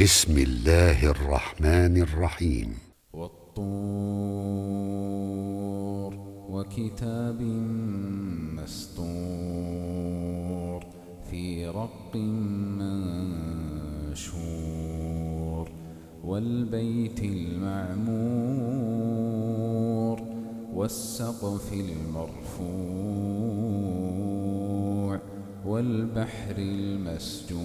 بسم الله الرحمن الرحيم. والطور وكتاب مستور في رق منشور والبيت المعمور والسقف المرفوع والبحر المسجور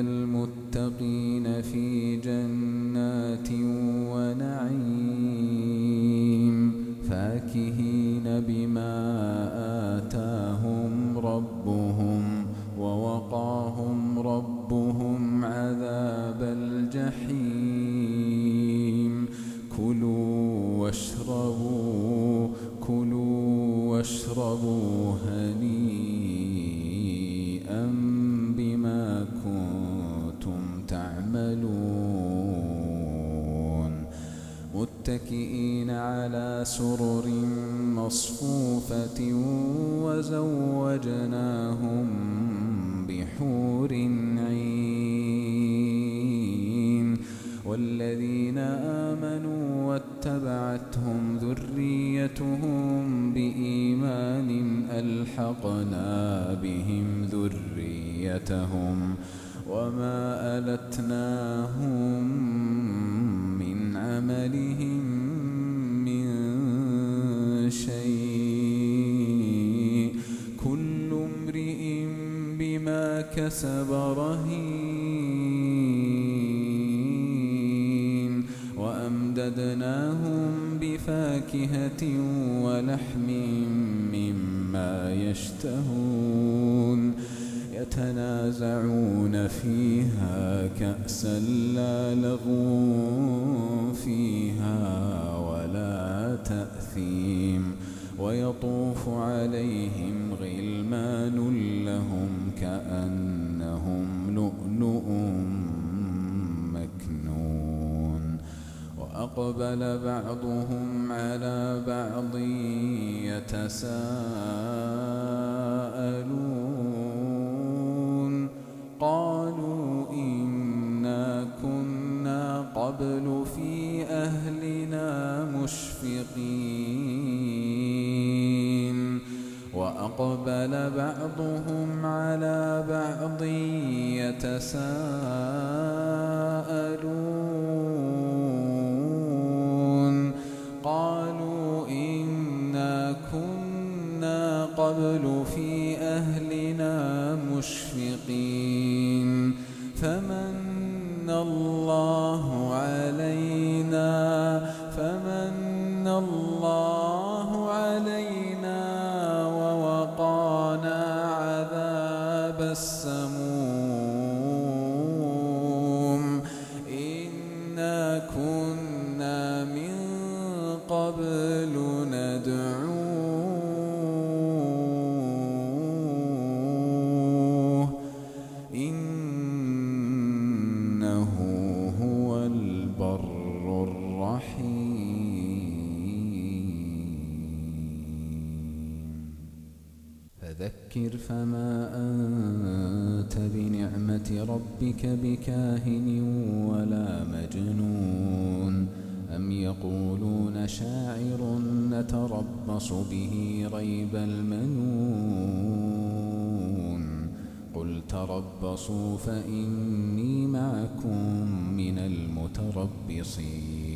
المتقين في جنات ونعيم فاكهين بما آتاهم ربهم ووقاهم ربهم تعملون متكئين على سرر مصفوفة وزوجناهم بحور عين. والذين آمنوا واتبعتهم ذريتهم بإيمان ألحقنا بهم ذريتهم. وما ألتناهم من عملهم من شيء كل امرئ بما كسب رهين وأمددناهم بفاكهة ولحم مما يشتهون يتنازعون فيها كأسا لا لغو فيها ولا تأثيم ويطوف عليهم غلمان لهم كأنهم لؤلؤ مكنون وأقبل بعضهم على بعض يتساءلون وأقبل بعضهم على بعض يتساءلون. قالوا إنا كنا قبل في أهلنا مشفقين. فمن الله علينا فمن الله فذكر فما أنت بنعمة ربك بكاهن ولا مجنون. أم يقولون شاعر نتربص به ريب المنون. قل تربصوا فإني معكم من المتربصين.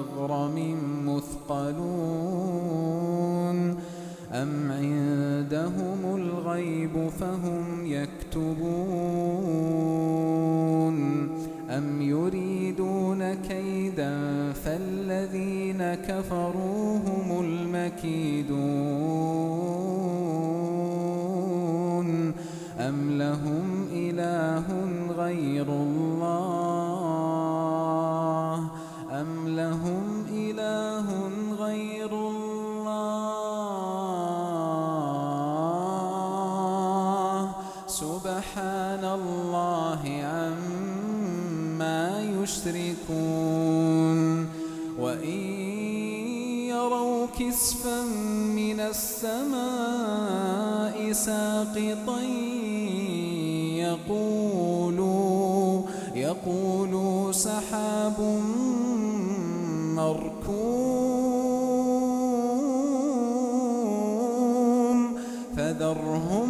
مغرم مثقلون أم عندهم الغيب فهم يكتبون أم يريدون كيدا فالذين كفروا هم المكيدون أم لهم إله غير الله سبحان الله عما يشركون وإن يروا كسفا من السماء ساقطا يقولوا يقولوا سحاب مركوم فذرهم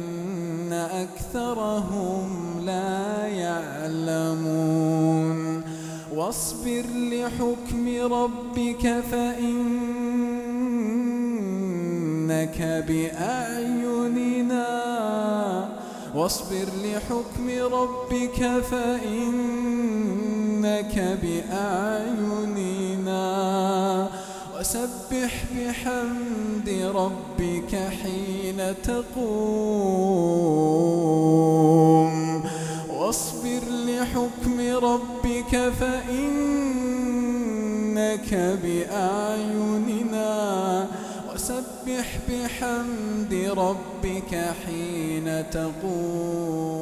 أكثرهم لا يعلمون. واصبر لحكم ربك فإنك بأعيننا. واصبر لحكم ربك فإنك بأعيننا. وسبح بحمد ربك حين تقوم. واصبر لحكم ربك فإنك بأعيننا. وسبح بحمد ربك حين تقوم.